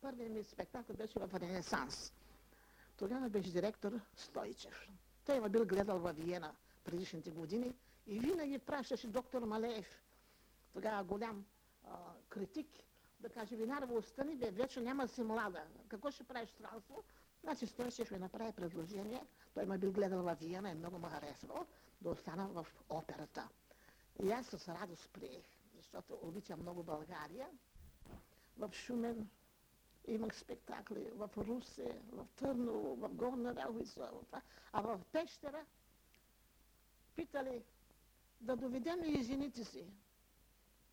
Първият ми спектакъл беше в Ренесанс. Тогава беше директор Стойчев. Той има бил гледал във Виена предишните години и винаги пращаше доктор Малеев, тогава голям а, критик, да каже, Винарова, остани, бе, вече няма си млада. Какво ще правиш странство? Значи Стойчев ми направи предложение, той ме бил гледал във Виена и много ме харесвал, да остана в операта. И аз с радост приех, защото обичам много България. В Шумен имах спектакли, в Русе, в Търново, в Горна Ралвица, а в Пещера питали да доведем и жените си.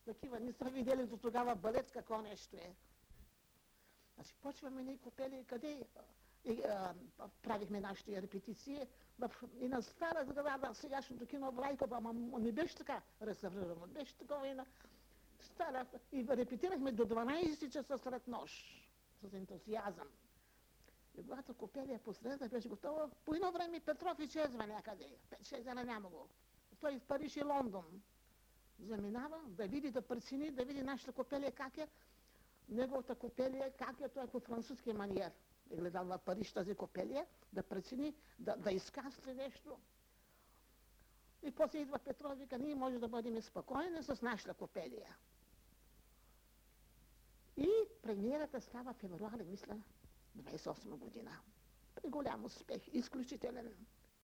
Такива не са видели до тогава балет какво нещо е. Значи почваме ние купели къде и, а, правихме нашите репетиции в, и на стара сграда, сегашното кино в Райкова, ама не беше така реставрирано, беше такова и на стара. И репетирахме до 12 часа след нощ с ентусиазъм. И когато Копелия посреда беше готова, по едно време Петров изчезва някъде. 5-6 дена няма го. Той в Париж и Лондон. Заминава да види, да прецени, да види нашата Копелия как е. Неговата Копелия как е, той е по французски маниер. Е гледал в Париж тази Копелия, да прецени, да, да изкастри нещо. И после идва Петров и вика, ние може да бъдем спокойни с нашата Копелия. Премиерата става февруари, мисля, 28 година. При голям успех, изключителен.